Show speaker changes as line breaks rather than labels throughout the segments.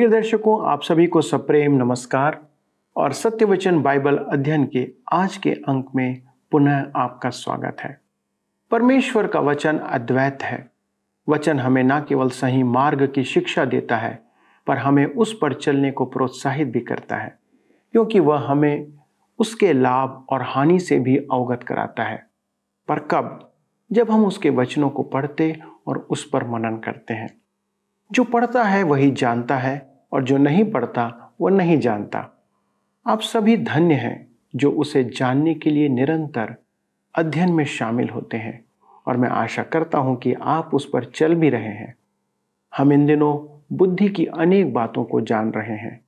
प्रिय दर्शकों, आप सभी को सप्रेम नमस्कार और सत्य वचन बाइबल अध्ययन के आज के अंक में पुनः आपका स्वागत है। परमेश्वर का वचन अद्वैत है। वचन हमें न केवल सही मार्ग की शिक्षा देता है, पर हमें उस पर चलने को प्रोत्साहित भी करता है, क्योंकि वह हमें उसके लाभ और हानि से भी अवगत कराता है। पर कब? जब हम उसके वचनों को पढ़ते और उस पर मनन करते हैं। जो पढ़ता है, वही जानता है और जो नहीं पढ़ता वह नहीं जानता। आप सभी धन्य हैं जो उसे जानने के लिए निरंतर अध्ययन में शामिल होते हैं और मैं आशा करता हूँ कि आप उस पर चल भी रहे हैं। हम इन दिनों बुद्धि की अनेक बातों को जान रहे हैं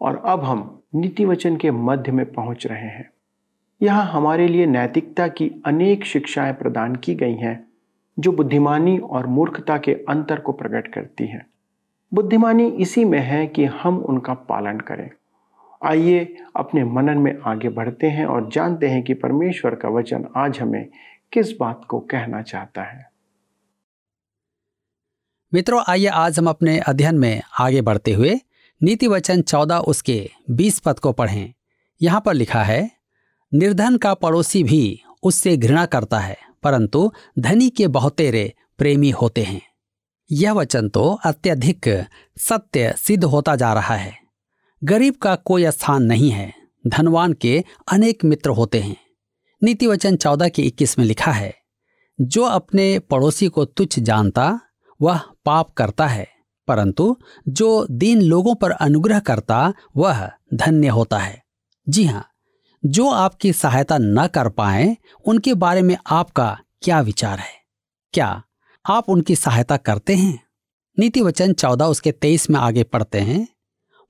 और अब हम नीति वचन के मध्य में पहुँच रहे हैं। यहाँ हमारे लिए नैतिकता की अनेक शिक्षाएँ प्रदान की गई हैं, जो बुद्धिमानी और मूर्खता के अंतर को प्रकट करती है। बुद्धिमानी इसी में है कि हम उनका पालन करें। आइए अपने मनन में आगे बढ़ते हैं और जानते हैं कि परमेश्वर का वचन आज हमें किस बात को कहना चाहता है।
मित्रों, आइए आज हम अपने अध्ययन में आगे बढ़ते हुए नीति वचन चौदह उसके बीस पद को पढ़ें। यहाँ पर लिखा है, निर्धन का पड़ोसी भी उससे घृणा करता है, परंतु धनी के बहुतेरे प्रेमी होते हैं। यह वचन तो अत्यधिक सत्य सिद्ध होता जा रहा है। गरीब का कोई स्थान नहीं है। धनवान के अनेक मित्र होते हैं। नीति वचन चौदह के इक्कीस में लिखा है, जो अपने पड़ोसी को तुच्छ जानता, वह पाप करता है, परंतु जो दीन लोगों पर अनुग्रह करता, वह धन्य होता है। जी हाँ जो आपकी सहायता न कर पाए, उनके बारे में आपका क्या विचार है? क्या आप उनकी सहायता करते हैं। नीति वचन चौदह उसके तेईस में आगे पढ़ते हैं।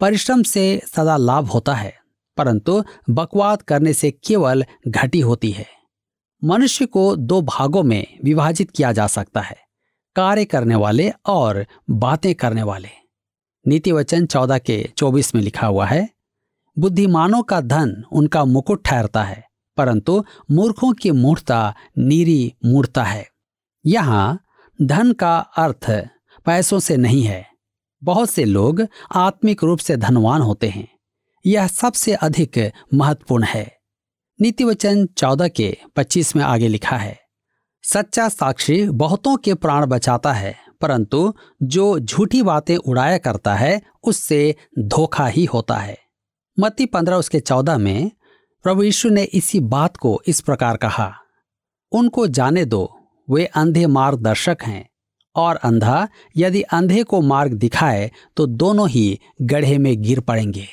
परिश्रम से सदा लाभ होता है, परंतु बकवाद करने से केवल घटी होती है। मनुष्य को दो भागों में विभाजित किया जा सकता है, कार्य करने वाले और बातें करने वाले। नीति वचन चौदह के चौबीस में लिखा हुआ है, बुद्धिमानों का धन उनका मुकुट ठहरता है, परंतु मूर्खों की मूर्ता नीरी मूर्ता है। यहाँ धन का अर्थ पैसों से नहीं है। बहुत से लोग आत्मिक रूप से धनवान होते हैं। यह सबसे अधिक महत्वपूर्ण है। नीति वचन चौदह के पच्चीस में आगे लिखा है, सच्चा साक्षी बहुतों के प्राण बचाता है, परंतु जो झूठी बातें उड़ाया करता है, उससे धोखा ही होता है। मत्ती पंद्रह उसके चौदह में, प्रभु यीशु ने इसी बात को इस प्रकार कहा, उनको जाने दो वे अंधे मार्गदर्शक हैं, और अंधा यदि अंधे को मार्ग दिखाए तो दोनों ही गढ़े में गिर पड़ेंगे।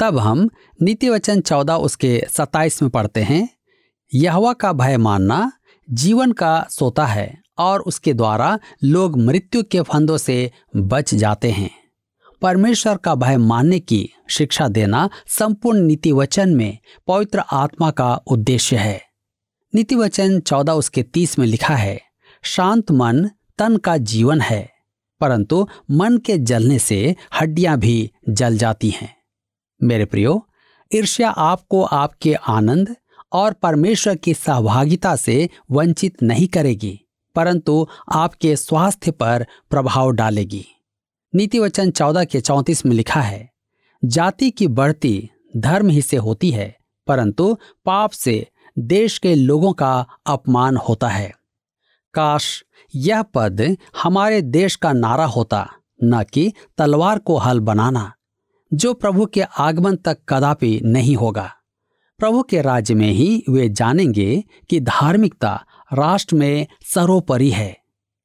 तब हम नीति वचन चौदह उसके सत्ताईस में पढ़ते हैं, यहवा का भय मानना जीवन का सोता है, और उसके द्वारा लोग मृत्यु के फंदों से बच जाते हैं। परमेश्वर का भय मानने की शिक्षा देना संपूर्ण नीति वचन में पवित्र आत्मा का उद्देश्य है। नीति वचन चौदह उसके तीस में लिखा है, शांत मन तन का जीवन है, परंतु मन के जलने से हड्डियाँ भी जल जाती हैं। मेरे प्रियो, ईर्ष्या आपको आपके आनंद और परमेश्वर की सहभागिता से वंचित नहीं करेगी, परंतु आपके स्वास्थ्य पर प्रभाव डालेगी। नीति वचन चौदह के चौंतीस में लिखा है, जाति की बढ़ती धर्म ही से होती है, परंतु पाप से देश के लोगों का अपमान होता है। काश यह पद हमारे देश का नारा होता, न कि तलवार को हल बनाना, जो प्रभु के आगमन तक कदापि नहीं होगा। प्रभु के राज्य में ही वे जानेंगे कि धार्मिकता राष्ट्र में सर्वोपरि है।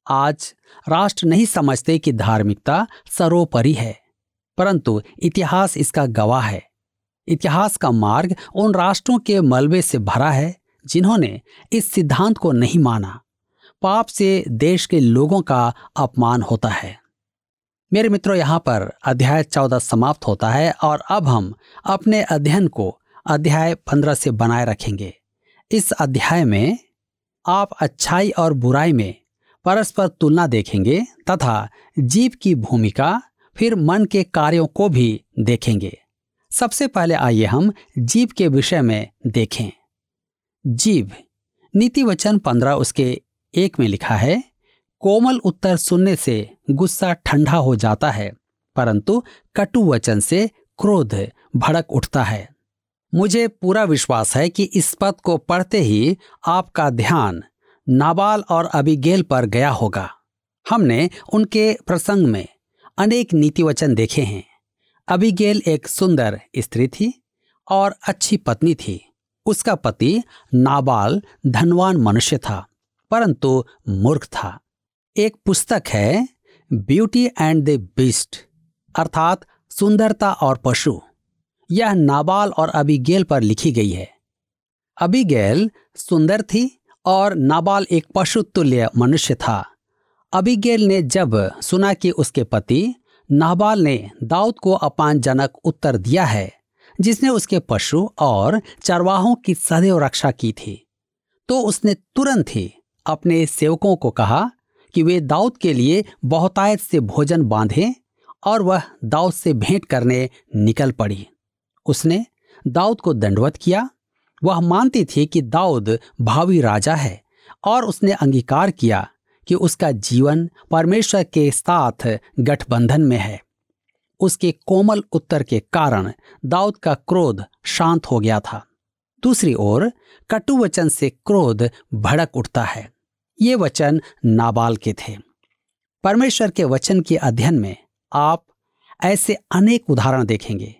आज राष्ट्र नहीं समझते कि धार्मिकता सर्वोपरि है, परंतु इतिहास इसका गवाह है। इतिहास का मार्ग उन राष्ट्रों के मलबे से भरा है, जिन्होंने इस सिद्धांत को नहीं माना। पाप से देश के लोगों का अपमान होता है। मेरे मित्रों, यहाँ पर अध्याय चौदह समाप्त होता है और अब हम अपने अध्ययन को अध्याय पंद्रह से बनाए रखेंगे। इस अध्याय में आप अच्छाई और बुराई में परस्पर तुलना देखेंगे तथा जीव की भूमिका, फिर मन के कार्यों को भी देखेंगे। सबसे पहले आइए हम जीव के विषय में देखें। जीव नीति वचन पंद्रह उसके एक में लिखा है, कोमल उत्तर सुनने से गुस्सा ठंडा हो जाता है, परंतु कटु वचन से क्रोध भड़क उठता है। मुझे पूरा विश्वास है कि इस पद को पढ़ते ही आपका ध्यान नाबाल और अबिगेल पर गया होगा। हमने उनके प्रसंग में अनेक नीति वचन देखे हैं। अबिगेल एक सुंदर स्त्री थी और अच्छी पत्नी थी। उसका पति नाबाल धनवान मनुष्य था, परंतु मूर्ख था। एक पुस्तक है ब्यूटी एंड द बिस्ट अर्थात सुंदरता और पशु। यह नाबाल और अबिगेल पर लिखी गई है। अबिगेल सुंदर थी और नाबाल एक पशु तुल्य मनुष्य था। अबिगेल ने जब सुना कि उसके पति नाबाल ने दाऊद को अपमानजनक उत्तर दिया है, जिसने उसके पशु और चरवाहों की सदैव रक्षा की थी। तो उसने तुरंत ही अपने सेवकों को कहा कि वे दाऊद के लिए बहुतायत से भोजन बांधे और वह दाऊद से भेंट करने निकल पड़ी। उसने दाऊद को दंडवत किया। वह मानती थी कि दाऊद भावी राजा है और उसने अंगीकार किया कि उसका जीवन परमेश्वर के साथ गठबंधन में है। उसके कोमल उत्तर के कारण दाऊद का क्रोध शांत हो गया था। दूसरी ओर कटु वचन से क्रोध भड़क उठता है। ये वचन नाबाल के थे। परमेश्वर के वचन के अध्ययन में आप ऐसे अनेक उदाहरण देखेंगे।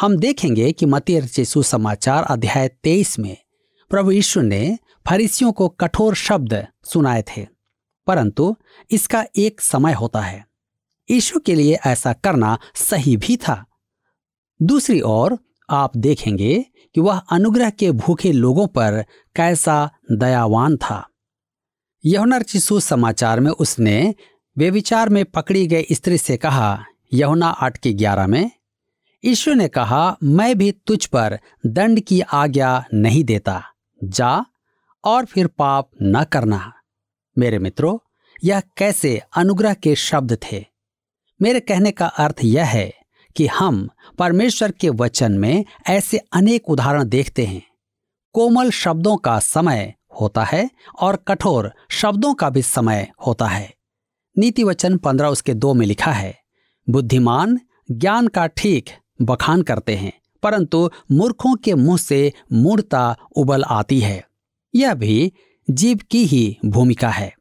हम देखेंगे कि मती सुसमाचार अध्याय तेईस में प्रभु यीशु ने फरीसियों को कठोर शब्द सुनाए थे। परंतु इसका एक समय होता है। यीशु के लिए ऐसा करना सही भी था। दूसरी ओर आप देखेंगे कि वह अनुग्रह के भूखे लोगों पर कैसा दयावान था। यहुनर चिसु समाचार में उसने व्यविचार में पकड़ी गई स्त्री से कहा, यहुना आठ के ग्यारह में ईश्वर ने कहा, मैं भी तुझ पर दंड की आज्ञा नहीं देता। जा और फिर पाप न करना। मेरे मित्रों, यह कैसे अनुग्रह के शब्द थे? मेरे कहने का अर्थ यह है कि हम परमेश्वर के वचन में ऐसे अनेक उदाहरण देखते हैं। कोमल शब्दों का समय होता है और कठोर शब्दों का भी समय होता है। नीति वचन पंद्रह उसके दो में लिखा है, बुद्धिमान ज्ञान का ठीक बखान करते हैं, परंतु मूर्खों के मुँह से मूर्ता उबल आती है। यह भी जीव की ही भूमिका है।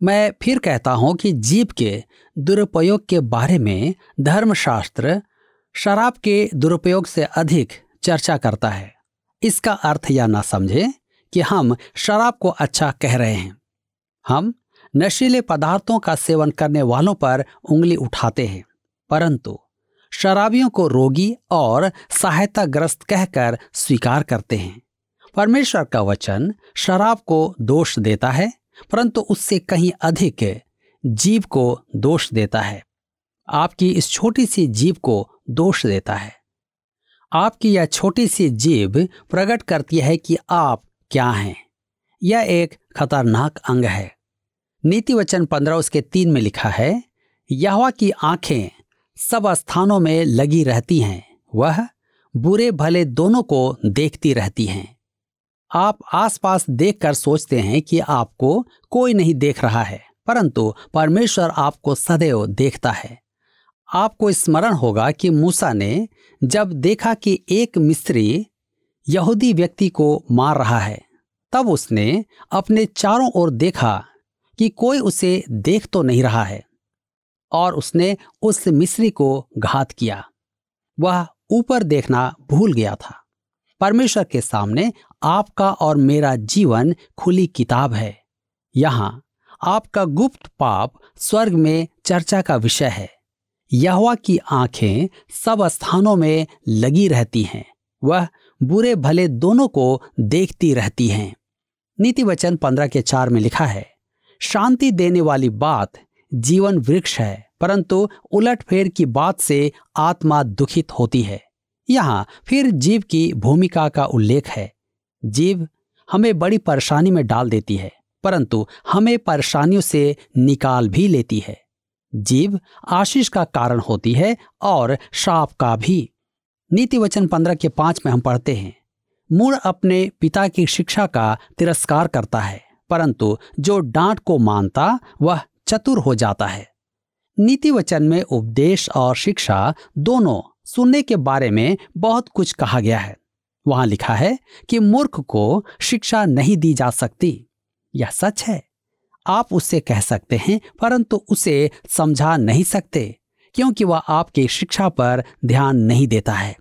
मैं फिर कहता हूँ कि जीव के दुरुपयोग के बारे में धर्मशास्त्र शराब के दुरुपयोग से अधिक चर्चा करता है। इसका अर्थ यह ना समझे कि हम शराब को अच्छा कह रहे हैं। हम नशीले पदार्थों का सेवन करने वालों पर उंगली उठाते हैं, परंतु शराबियों को रोगी और सहायताग्रस्त कहकर स्वीकार करते हैं। परमेश्वर का वचन शराब को दोष देता है, परंतु उससे कहीं अधिक जीव को दोष देता है। आपकी इस छोटी सी जीव को दोष देता है। आपकी यह छोटी सी जीव प्रकट करती है कि आप क्या हैं। यह एक खतरनाक अंग है। नीति वचन पंद्रह उसके तीन में लिखा है, यहवा की आँखें सब स्थानों में लगी रहती हैं, वह बुरे भले दोनों को देखती रहती हैं। आप आसपास देखकर सोचते हैं कि आपको कोई नहीं देख रहा है, परंतु परमेश्वर आपको सदैव देखता है। आपको स्मरण होगा कि मूसा ने जब देखा कि एक मिस्त्री यहूदी व्यक्ति को मार रहा है, तब उसने अपने चारों ओर देखा कि कोई उसे देख तो नहीं रहा है और उसने उस मिस्री को घात किया। वह ऊपर देखना भूल गया था। परमेश्वर के सामने आपका और मेरा जीवन खुली किताब है। यहाँ आपका गुप्त पाप स्वर्ग में चर्चा का विषय है। यहवा की आँखें सब स्थानों में लगी रहती हैं। वह बुरे भले दोनों को देखती रहती हैं। नीति वचन पंद्रह के चार में लिखा है, शांति देने वाली बात जीवन वृक्ष है, परंतु उलटफेर की बात से आत्मा दुखित होती है। यहाँ फिर जीव की भूमिका का उल्लेख है। जीव हमें बड़ी परेशानी में डाल देती है, परंतु हमें परेशानियों से निकाल भी लेती है। जीव आशीष का कारण होती है और शाप का भी। नीति वचन पंद्रह के पाँच में हम पढ़ते हैं, मूल अपने पिता की शिक्षा का तिरस्कार करता है, परंतु जो डांट को मानता, वह चतुर हो जाता है। नीति वचन में उपदेश और शिक्षा दोनों सुनने के बारे में बहुत कुछ कहा गया है। वहाँ लिखा है कि मूर्ख को शिक्षा नहीं दी जा सकती। यह सच है। आप उससे कह सकते हैं, परंतु उसे समझा नहीं सकते, क्योंकि वह आपकी शिक्षा पर ध्यान नहीं देता है।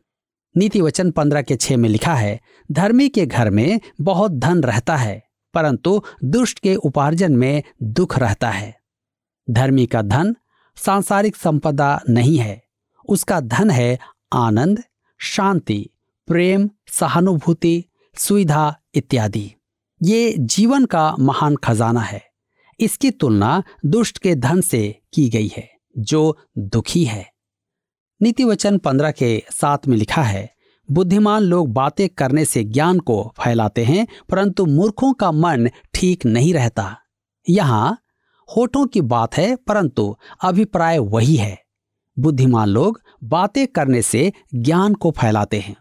नीति वचन पंद्रह के छह में लिखा है, धर्मी के घर में बहुत धन रहता है, परंतु दुष्ट के उपार्जन में दुख रहता है। धर्मी का धन सांसारिक संपदा नहीं है। उसका धन है आनंद, शांति, प्रेम, सहानुभूति, सुविधा इत्यादि। ये जीवन का महान खजाना है। इसकी तुलना दुष्ट के धन से की गई है, जो दुखी है। नीति वचन पंद्रह के साथ में लिखा है, बुद्धिमान लोग बातें करने से ज्ञान को फैलाते हैं, परंतु मूर्खों का मन ठीक नहीं रहता। यहाँ, होठों की बात है, परंतु अभिप्राय वही है। बुद्धिमान लोग बातें करने से ज्ञान को फैलाते हैं।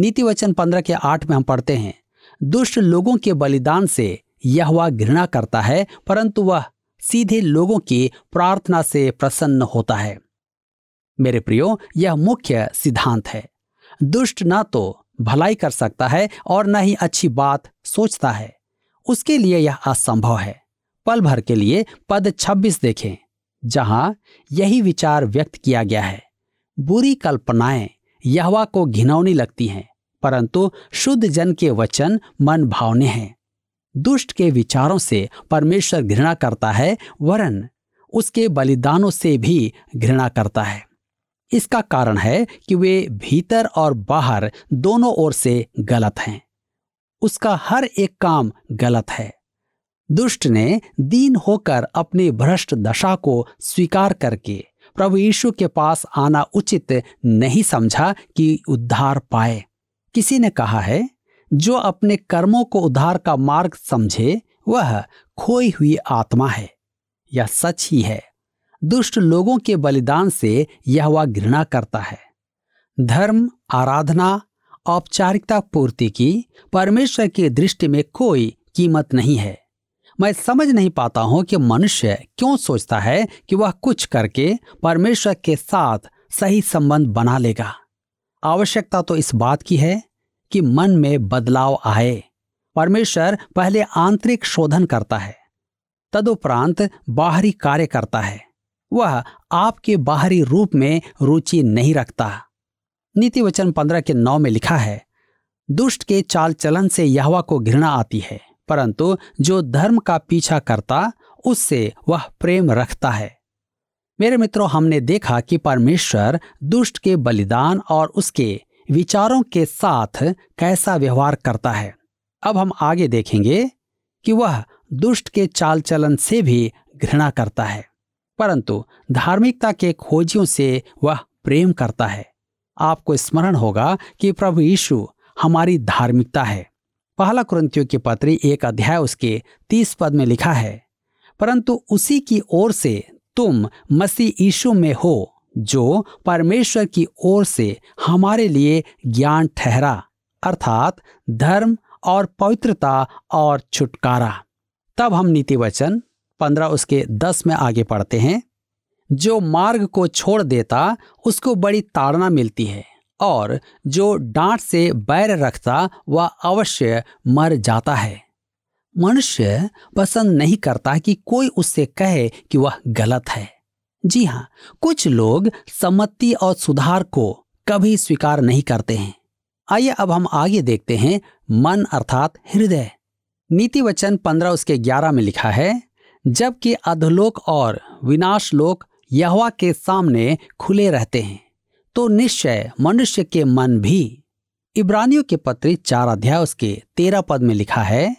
नीति वचन पंद्रह के आठ में हम पढ़ते हैं, दुष्ट लोगों के बलिदान से यह घृणा करता है, परंतु वह सीधे लोगों की प्रार्थना से प्रसन्न होता है। मेरे प्रियो, यह मुख्य सिद्धांत है। दुष्ट ना तो भलाई कर सकता है और न ही अच्छी बात सोचता है। उसके लिए यह असंभव है। पल भर के लिए पद 26 देखें। जहाँ यही विचार व्यक्त किया गया है। बुरी कल्पनाएँ यहवा को घिनौनी लगती हैं, परंतु शुद्ध जन के वचन मन भावने हैं। दुष्ट के विचारों से परमेश्वर घृणा करता है, वरन उसके बलिदानों से भी घृणा करता है। इसका कारण है कि वे भीतर और बाहर दोनों ओर से गलत हैं। उसका हर एक काम गलत है। दुष्ट ने दीन होकर अपनी भ्रष्ट दशा को स्वीकार करके प्रभु यीशु के पास आना उचित नहीं समझा कि उद्धार पाए। किसी ने कहा है, जो अपने कर्मों को उद्धार का मार्ग समझे, वह खोई हुई आत्मा है। यह सच ही है। दुष्ट लोगों के बलिदान से यह वह घृणा करता है। धर्म, आराधना, औपचारिकता पूर्ति की परमेश्वर की दृष्टि में कोई कीमत नहीं है। मैं समझ नहीं पाता हूँ कि मनुष्य क्यों सोचता है कि वह कुछ करके परमेश्वर के साथ सही संबंध बना लेगा। आवश्यकता तो इस बात की है कि मन में बदलाव आए। परमेश्वर पहले आंतरिक शोधन करता है, तदुपरांत बाहरी कार्य करता है। वह आपके बाहरी रूप में रुचि नहीं रखता। नीति वचन पंद्रह के नौ में लिखा है, दुष्ट के चाल चलन से यहवा को घृणा आती है। परंतु जो धर्म का पीछा करता, उससे वह प्रेम रखता है। मेरे मित्रों, हमने देखा कि परमेश्वर दुष्ट के बलिदान और उसके विचारों के साथ कैसा व्यवहार करता है। अब हम आगे देखेंगे कि वह दुष्ट के चाल चलन से भी घृणा करता है, परंतु धार्मिकता के खोजियों से वह प्रेम करता है। आपको स्मरण होगा कि प्रभु यीशु हमारी धार्मिकता है। पहला क्रंतियों की पत्री एक अध्याय उसके तीस पद में लिखा है, परंतु उसी की ओर से तुम मसीह यीशु में हो, जो परमेश्वर की ओर से हमारे लिए ज्ञान ठहरा, अर्थात धर्म और पवित्रता और छुटकारा। तब हम नीति वचन पंद्रह उसके दस में आगे पढ़ते हैं। जो मार्ग को छोड़ देता, उसको बड़ी ताड़ना मिलती है। और जो डांट से बैर रखता, वह अवश्य मर जाता है। मनुष्य पसंद नहीं करता कि कोई उससे कहे कि वह गलत है। जी हाँ कुछ लोग सम्मति और सुधार को कभी स्वीकार नहीं करते हैं। आइए अब हम आगे देखते हैं मन अर्थात हृदय। नीति वचन पंद्रह उसके ग्यारह में लिखा है, जबकि अधलोक और विनाश लोक यहवा के सामने खुले रहते हैं। तो निश्चय मनुष्य के मन भी इब्रानियों के पत्र चार अध्याय उसके तेरह पद में लिखा है,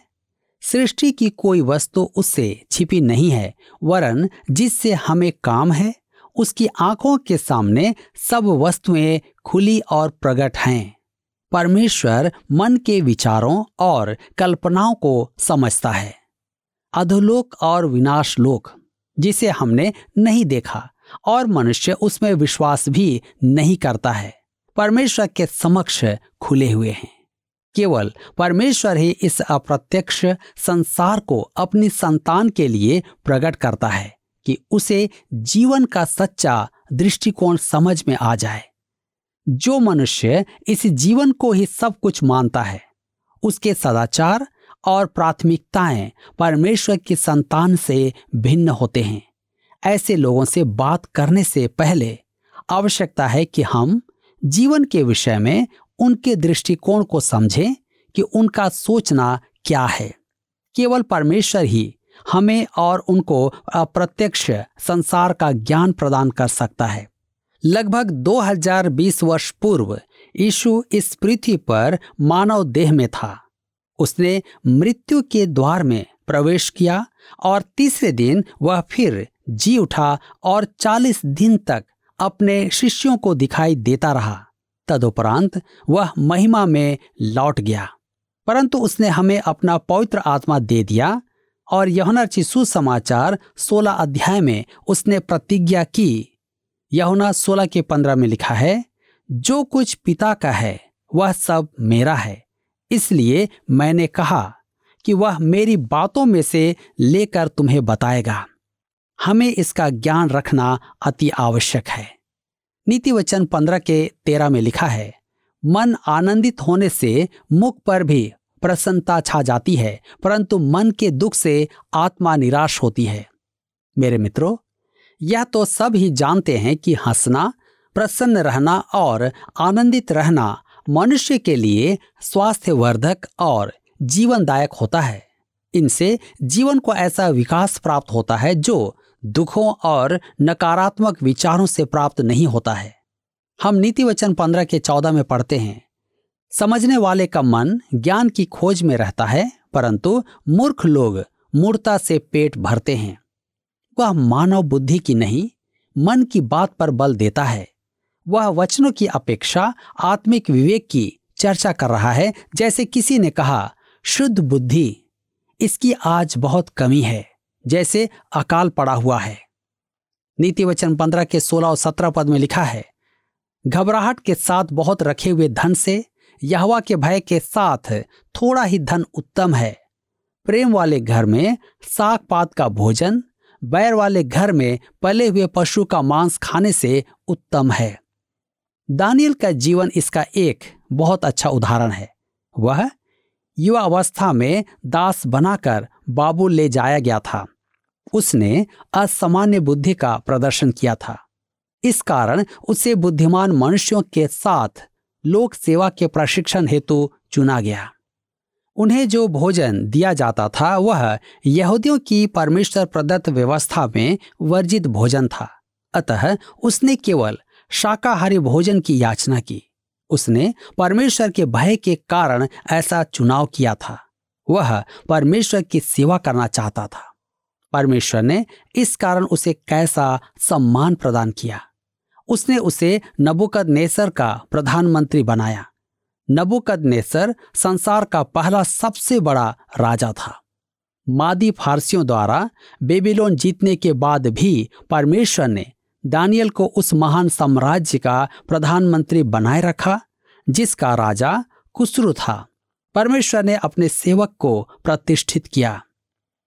सृष्टि की कोई वस्तु उससे छिपी नहीं है, वरन जिससे हमें काम है, उसकी आँखों के सामने सब वस्तुएँ खुली और प्रकट हैं। परमेश्वर मन के विचारों और कल्पनाओं को समझता है। अधोलोक और विनाशलोक, जिसे हमने नहीं देखा और मनुष्य उसमें विश्वास भी नहीं करता है। परमेश्वर के समक्ष खुले हुए हैं। केवल परमेश्वर ही इस अप्रत्यक्ष संसार को अपनी संतान के लिए प्रकट करता है कि उसे जीवन का सच्चा दृष्टिकोण समझ में आ जाए। जो मनुष्य इस जीवन को ही सब कुछ मानता है, उसके सदाचार और प्राथमिकताएँ परमेश्वर की संतान से भिन्न होते हैं। ऐसे लोगों से बात करने से पहले आवश्यकता है कि हम जीवन के विषय में उनके दृष्टिकोण को समझें कि उनका सोचना क्या है। केवल परमेश्वर ही हमें और उनको अप्रत्यक्ष संसार का ज्ञान प्रदान कर सकता है। लगभग 2020 वर्ष पूर्व यीशु इस पृथ्वी पर मानव देह में था। उसने मृत्यु के द्वार में प्रवेश किया और तीसरे दिन वह फिर जी उठा और 40 दिन तक अपने शिष्यों को दिखाई देता रहा। तदुपरांत वह महिमा में लौट गया। परंतु उसने हमें अपना पवित्र आत्मा दे दिया और यहुना सुसमाचार 16 अध्याय में उसने प्रतिज्ञा की। यहुना 16 के 15 में लिखा है, जो कुछ पिता का है, वह सब मेरा है, इसलिए मैंने कहा कि वह मेरी बातों में से लेकर तुम्हें बताएगा। हमें इसका ज्ञान रखना अति आवश्यक है। नीति वचन पंद्रह के तेरह में लिखा है, मन आनंदित होने से मुख पर भी प्रसन्नता छा जाती है, परंतु मन के दुख से आत्मा निराश होती है। मेरे मित्रों यह तो सब ही जानते हैं कि हंसना, प्रसन्न रहना और आनंदित रहना मनुष्य के लिए स्वास्थ्यवर्धक और जीवनदायक होता है। इनसे जीवन को ऐसा विकास प्राप्त होता है जो दुखों और नकारात्मक विचारों से प्राप्त नहीं होता है। हम नीति वचन पंद्रह के चौदह में पढ़ते हैं, समझने वाले का मन ज्ञान की खोज में रहता है, परंतु मूर्ख लोग मूर्ता से पेट भरते हैं। वह मानव बुद्धि की नहीं, मन की बात पर बल देता है। वह वचनों की अपेक्षा आत्मिक विवेक की चर्चा कर रहा है, जैसे किसी ने कहा शुद्ध बुद्धि, इसकी आज बहुत कमी है, जैसे अकाल पड़ा हुआ है। नीति वचन पंद्रह के सोलह और सत्रह पद में लिखा है, घबराहट के साथ बहुत रखे हुए धन से, यहवा के भय के साथ थोड़ा ही धन उत्तम है। प्रेम वाले घर में साग पात का भोजन, बैर वाले घर में पले हुए पशु का मांस खाने से उत्तम है। दानियल का जीवन इसका एक बहुत अच्छा उदाहरण है, वह युवा अवस्था में दास बनाकर बाबू ले जाया गया था। उसने असामान्य बुद्धि का प्रदर्शन किया था। इस कारण उसे बुद्धिमान मनुष्यों के साथ लोक सेवा के प्रशिक्षण हेतु चुना गया। उन्हें जो भोजन दिया जाता था, वह यहूदियों की परमेश्वर प्रदत्त व्यवस्था में वर्जित भोजन था। अतः उसने केवल शाकाहारी भोजन की याचना की। उसने परमेश्वर के भय के कारण ऐसा चुनाव किया था। वह परमेश्वर की सेवा करना चाहता था। परमेश्वर ने इस कारण उसे कैसा सम्मान प्रदान किया। उसने उसे नबुकद नेसर का प्रधानमंत्री बनाया। नबुकद नेसर संसार का पहला सबसे बड़ा राजा था। मादी फारसियों द्वारा बेबीलोन जीतने के बाद भी परमेश्वर ने दानियल को उस महान साम्राज्य का प्रधानमंत्री बनाए रखा, जिसका राजा कुसरू था। परमेश्वर ने अपने सेवक को प्रतिष्ठित किया।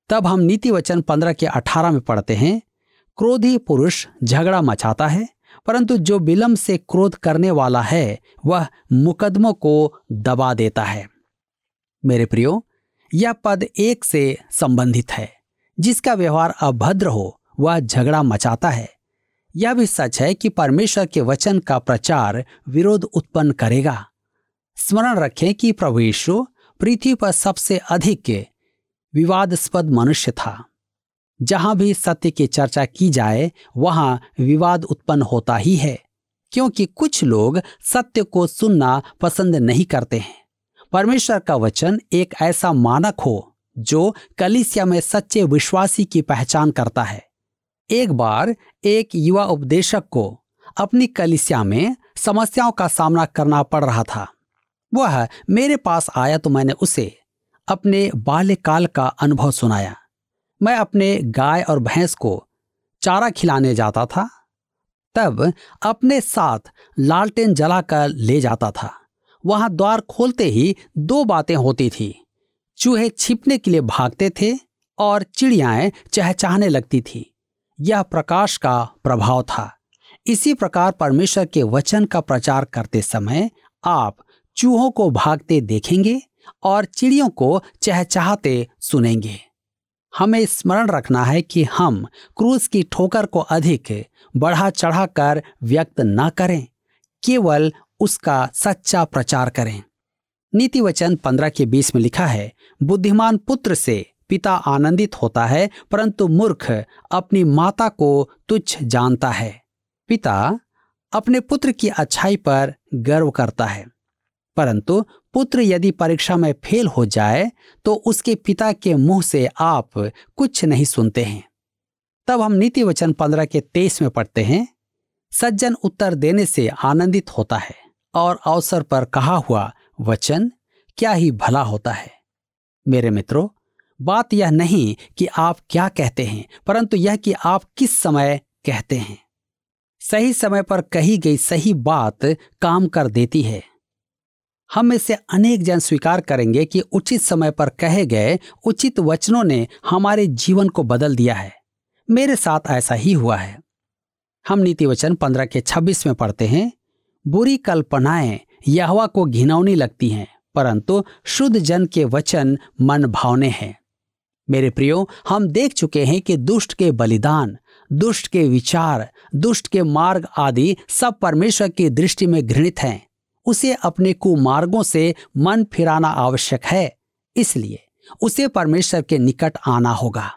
तब हम नीति वचन पंद्रह के अठारह में पढ़ते हैं, क्रोधी पुरुष झगड़ा मचाता है, परंतु जो विलंब से क्रोध करने वाला है, वह मुकदमों को दबा देता है। मेरे प्रियो, यह पद एक से संबंधित है। जिसका व्यवहार अभद्र हो, वह झगड़ा मचाता है। यह भी सच है कि परमेश्वर के वचन का प्रचार विरोध उत्पन्न करेगा। स्मरण रखें कि प्रभु यीशु पृथ्वी पर सबसे अधिक विवादस्पद मनुष्य था। जहाँ भी सत्य की चर्चा की जाए, वहाँ विवाद उत्पन्न होता ही है, क्योंकि कुछ लोग सत्य को सुनना पसंद नहीं करते हैं। परमेश्वर का वचन एक ऐसा मानक हो, जो कलिसिया में सच्चे विश्वासी की पहचान करता है। एक बार एक युवा उपदेशक को अपनी कलिसिया में समस्याओं का सामना करना पड़ रहा था। वह, मेरे पास आया तो मैंने उसे अपने बाल्यकाल का अनुभव सुनाया। मैं अपने गाय और भैंस को चारा खिलाने जाता था। तब अपने साथ लालटेन जलाकर ले जाता था। वहाँ द्वार खोलते ही दो बातें होती थी। चूहे छिपने के लिए भागते थे और चिड़ियाएँ चहचहाने लगती थी। यह प्रकाश का प्रभाव था। इसी प्रकार परमेश्वर के वचन का प्रचार करते समय आप चूहों को भागते देखेंगे और चिड़ियों को चहचहाते सुनेंगे। हमें स्मरण रखना है कि हम क्रूस की ठोकर को अधिक बढ़ा चढ़ा कर व्यक्त न करें, केवल उसका सच्चा प्रचार करें। नीति वचन पंद्रह के बीस में लिखा है, बुद्धिमान पुत्र से पिता आनंदित होता है, परंतु मूर्ख अपनी माता को तुच्छ जानता है। पिता अपने पुत्र की अच्छाई पर गर्व करता है। परंतु पुत्र यदि परीक्षा में फेल हो जाए तो उसके पिता के मुँह से आप कुछ नहीं सुनते हैं। तब हम नीति वचन पंद्रह के तेईस में पढ़ते हैं, सज्जन उत्तर देने से आनंदित होता है और अवसर पर कहा हुआ वचन क्या ही भला होता है। मेरे मित्रों बात यह नहीं कि आप क्या कहते हैं, परंतु यह कि आप किस समय कहते हैं। सही समय पर कही गई सही बात काम कर देती है। हम में से अनेक जन स्वीकार करेंगे कि उचित समय पर कहे गए उचित वचनों ने हमारे जीवन को बदल दिया है। मेरे साथ ऐसा ही हुआ है। हम नीति वचन पंद्रह के छब्बीस में पढ़ते हैं, बुरी कल्पनाएँ यहवा को घिनौनी लगती हैं, परंतु शुद्ध जन के वचन मन भावने हैं। मेरे प्रियो, हम देख चुके हैं कि दुष्ट के बलिदान, दुष्ट के विचार, दुष्ट के मार्ग आदि सब परमेश्वर की दृष्टि में घृणित हैं। उसे अपने कुमार्गों से मन फिराना आवश्यक है, इसलिए उसे परमेश्वर के निकट आना होगा।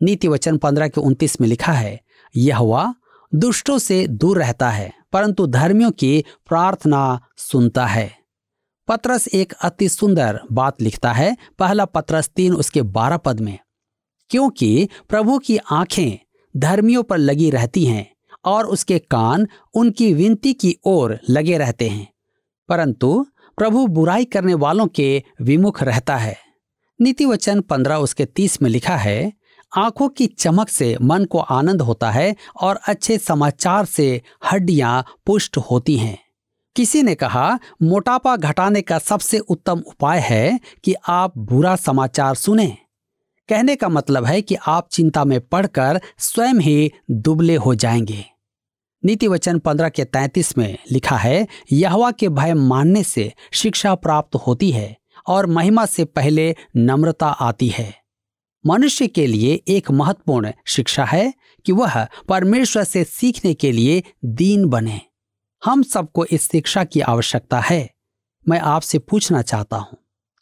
नीति वचन पंद्रह के उन्तीस में लिखा है यह हुआ दुष्टों से दूर रहता है, परंतु धर्मियों की प्रार्थना सुनता है। पत्रस एक अति सुंदर बात लिखता है। पहला पत्रस तीन उसके बारह पद में। क्योंकि प्रभु की आँखें धर्मियों पर लगी रहती हैं और उसके कान उनकी विनती की ओर लगे रहते हैं। परंतु प्रभु बुराई करने वालों के विमुख रहता है। नीति वचन पंद्रह उसके तीस में लिखा है, आँखों की चमक से मन को आनंद होता है और अच्छे समाचार से हड्डियाँ पुष्ट होती हैं। किसी ने कहा, मोटापा घटाने का सबसे उत्तम उपाय है कि आप बुरा समाचार सुने। कहने का मतलब है कि आप चिंता में पड़कर स्वयं ही दुबले हो जाएँगे। नीति वचन पंद्रह के तैतीस में लिखा है, यहवा के भय मानने से शिक्षा प्राप्त होती है और महिमा से पहले नम्रता आती है। मनुष्य के लिए एक महत्वपूर्ण शिक्षा है कि वह परमेश्वर से सीखने के लिए दीन बने। हम सबको इस शिक्षा की आवश्यकता है। मैं आपसे पूछना चाहता हूँ,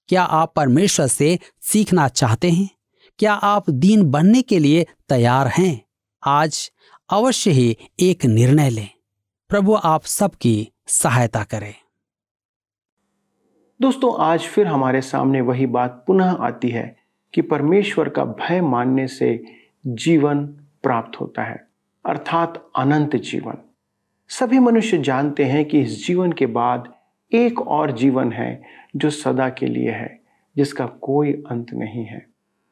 क्या आप परमेश्वर से सीखना चाहते हैं? क्या आप दीन बनने के लिए तैयार हैं? आज अवश्य ही एक निर्णय लें। प्रभु आप सबकी सहायता करें।
दोस्तों, आज फिर हमारे सामने वही बात पुनः आती है कि परमेश्वर का भय मानने से जीवन प्राप्त होता है, अर्थात अनंत जीवन। सभी मनुष्य जानते हैं कि इस जीवन के बाद एक और जीवन है जो सदा के लिए है, जिसका कोई अंत नहीं है।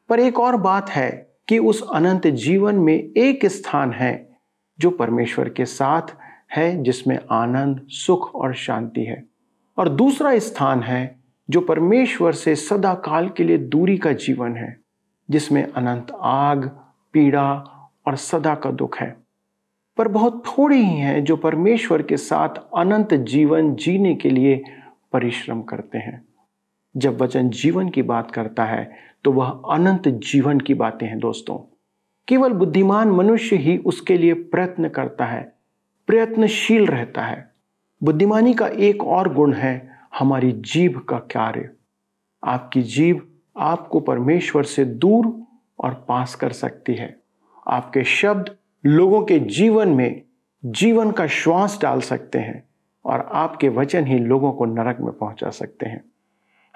पर एक और बात है कि उस अनंत जीवन में एक स्थान है जो परमेश्वर के साथ है, जिसमें आनंद, सुख और शांति है। और दूसरा स्थान है जो परमेश्वर से सदा काल के लिए दूरी का जीवन है, जिसमें अनंत आग, पीड़ा और सदा का दुख है। पर बहुत थोड़े ही हैं जो परमेश्वर के साथ अनंत जीवन जीने के लिए परिश्रम करते हैं। जब वचन जीवन की बात करता है तो वह अनंत जीवन की बातें हैं दोस्तों। केवल बुद्धिमान मनुष्य ही उसके लिए प्रयत्न करता है, प्रयत्नशील रहता है। बुद्धिमानी का एक और गुण है हमारी जीभ का कार्य। आपकी जीभ आपको परमेश्वर से दूर और पास कर सकती है। आपके शब्द लोगों के जीवन में जीवन का श्वास डाल सकते हैं और आपके वचन ही लोगों को नरक में पहुँचा सकते हैं।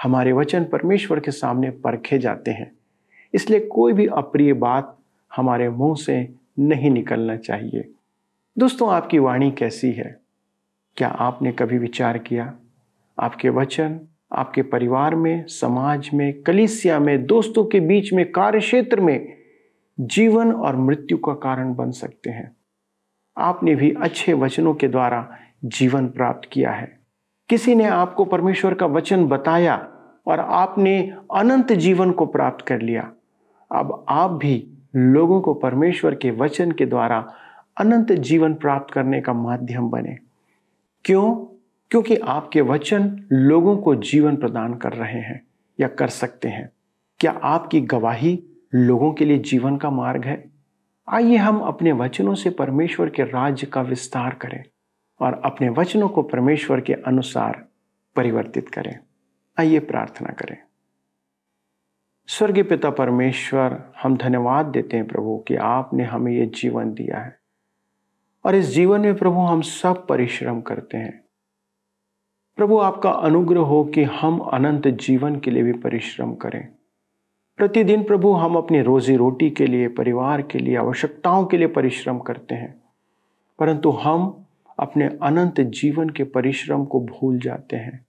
हमारे वचन परमेश्वर के सामने परखे जाते हैं। इसलिए कोई भी अप्रिय बात हमारे मुँह से नहीं निकलना चाहिए। दोस्तों, आपकी वाणी कैसी है? क्या आपने कभी विचार किया? आपके वचन, आपके परिवार में, समाज में, कलिसिया में, दोस्तों के बीच में कार्य क्षेत्र में जीवन और मृत्यु का कारण बन सकते हैं। आपने भी अच्छे वचनों के द्वारा जीवन प्राप्त किया है। किसी ने आपको परमेश्वर का वचन बताया और आपने अनंत जीवन को प्राप्त कर लिया। अब आप भी लोगों को परमेश्वर के वचन के द्वारा अनंत जीवन प्राप्त करने का माध्यम बने। क्यों? क्योंकि आपके वचन लोगों को जीवन प्रदान कर रहे हैं या कर सकते हैं। क्या आपकी गवाही लोगों के लिए जीवन का मार्ग है। आइए हम अपने वचनों से परमेश्वर के राज्य का विस्तार करें और अपने वचनों को परमेश्वर के अनुसार परिवर्तित करें। आइए प्रार्थना करें। स्वर्गीय पिता परमेश्वर, हम धन्यवाद देते हैं प्रभु कि आपने हमें ये जीवन दिया है और इस जीवन में प्रभु हम सब परिश्रम करते हैं। प्रभु, आपका अनुग्रह हो कि हम अनंत जीवन के लिए भी परिश्रम करें। प्रतिदिन प्रभु हम अपनी रोजी रोटी के लिए, परिवार के लिए, आवश्यकताओं के लिए परिश्रम करते हैं। परंतु हम अपने अनंत जीवन के परिश्रम को भूल जाते हैं।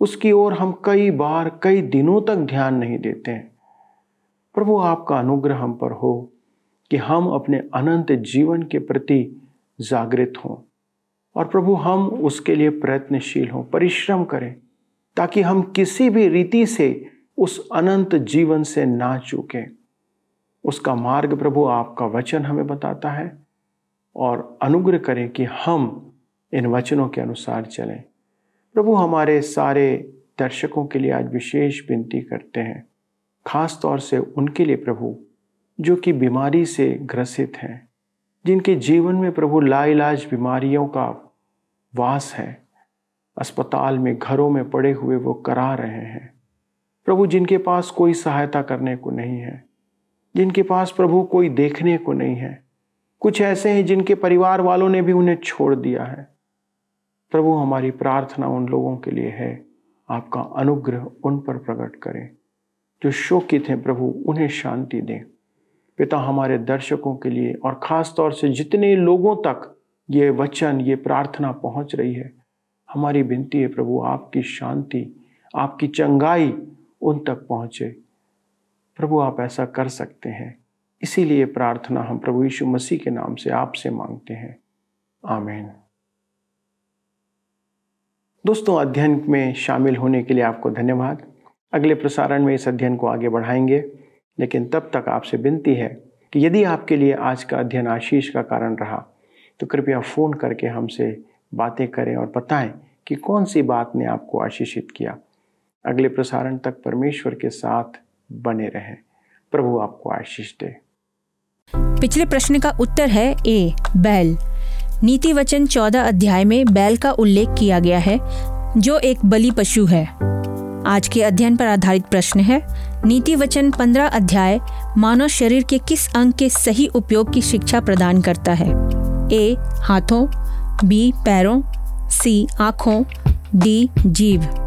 उसकी ओर हम कई बार, कई दिनों तक ध्यान नहीं देते हैं। प्रभु आपका अनुग्रह हम पर हो कि हम अपने अनंत जीवन के प्रति जागृत हों। और प्रभु हम उसके लिए प्रयत्नशील हों, परिश्रम करें, ताकि हम किसी भी रीति से उस अनंत जीवन से ना चूकें। उसका मार्ग प्रभु आपका वचन हमें बताता है और अनुग्रह करें कि हम इन वचनों के अनुसार चलें। प्रभु हमारे सारे दर्शकों के लिए आज विशेष विनती करते हैं, खास तौर से उनके लिए प्रभु, जो कि बीमारी से ग्रसित हैं, जिनके जीवन में प्रभु लाइलाज बीमारियों का वास है, अस्पताल में, घरों में पड़े हुए वो करा रहे हैं। प्रभु जिनके पास कोई सहायता करने को नहीं है, जिनके पास प्रभु कोई देखने को नहीं है, कुछ ऐसे हैं जिनके परिवार वालों ने भी उन्हें छोड़ दिया है। प्रभु, हमारी प्रार्थना उन लोगों के लिए है। आपका अनुग्रह उन पर प्रकट करें, जो शोकित हैं प्रभु, उन्हें शांति दें। पिता, हमारे दर्शकों के लिए और ख़ास तौर से जितने लोगों तक ये वचन, ये प्रार्थना पहुँच रही है, हमारी विनती है प्रभु, आपकी शांति, आपकी चंगाई उन तक पहुँचे। प्रभु, आप ऐसा कर सकते हैं। इसीलिए प्रार्थना हम प्रभु यीशु मसीह के नाम से आपसे मांगते हैं। आमीन। दोस्तों, अध्ययन में शामिल होने के लिए आपको धन्यवाद। अगले प्रसारण में इस अध्ययन को आगे बढ़ाएँगे, लेकिन तब तक आपसे विनती है कि यदि आपके लिए आज का अध्ययन आशीष का कारण रहा तो कृपया फ़ोन करके हमसे बातें करें और बताएँ कि कौन सी बात ने आपको आशीषित किया। अगले प्रसारण तक परमेश्वर के साथ बने रहें। प्रभु आपको आशीष दे।
पिछले प्रश्न का उत्तर है ए, बैल। नीति वचन चौदह अध्याय में बैल का उल्लेख किया गया है, जो एक बलि पशु है। आज के अध्ययन पर आधारित प्रश्न है, नीति वचन पंद्रह अध्याय, मानव शरीर के किस अंग के सही उपयोग की शिक्षा प्रदान करता है? ए, हाथों, बी, पैरों, सी, आँखों, डी जीव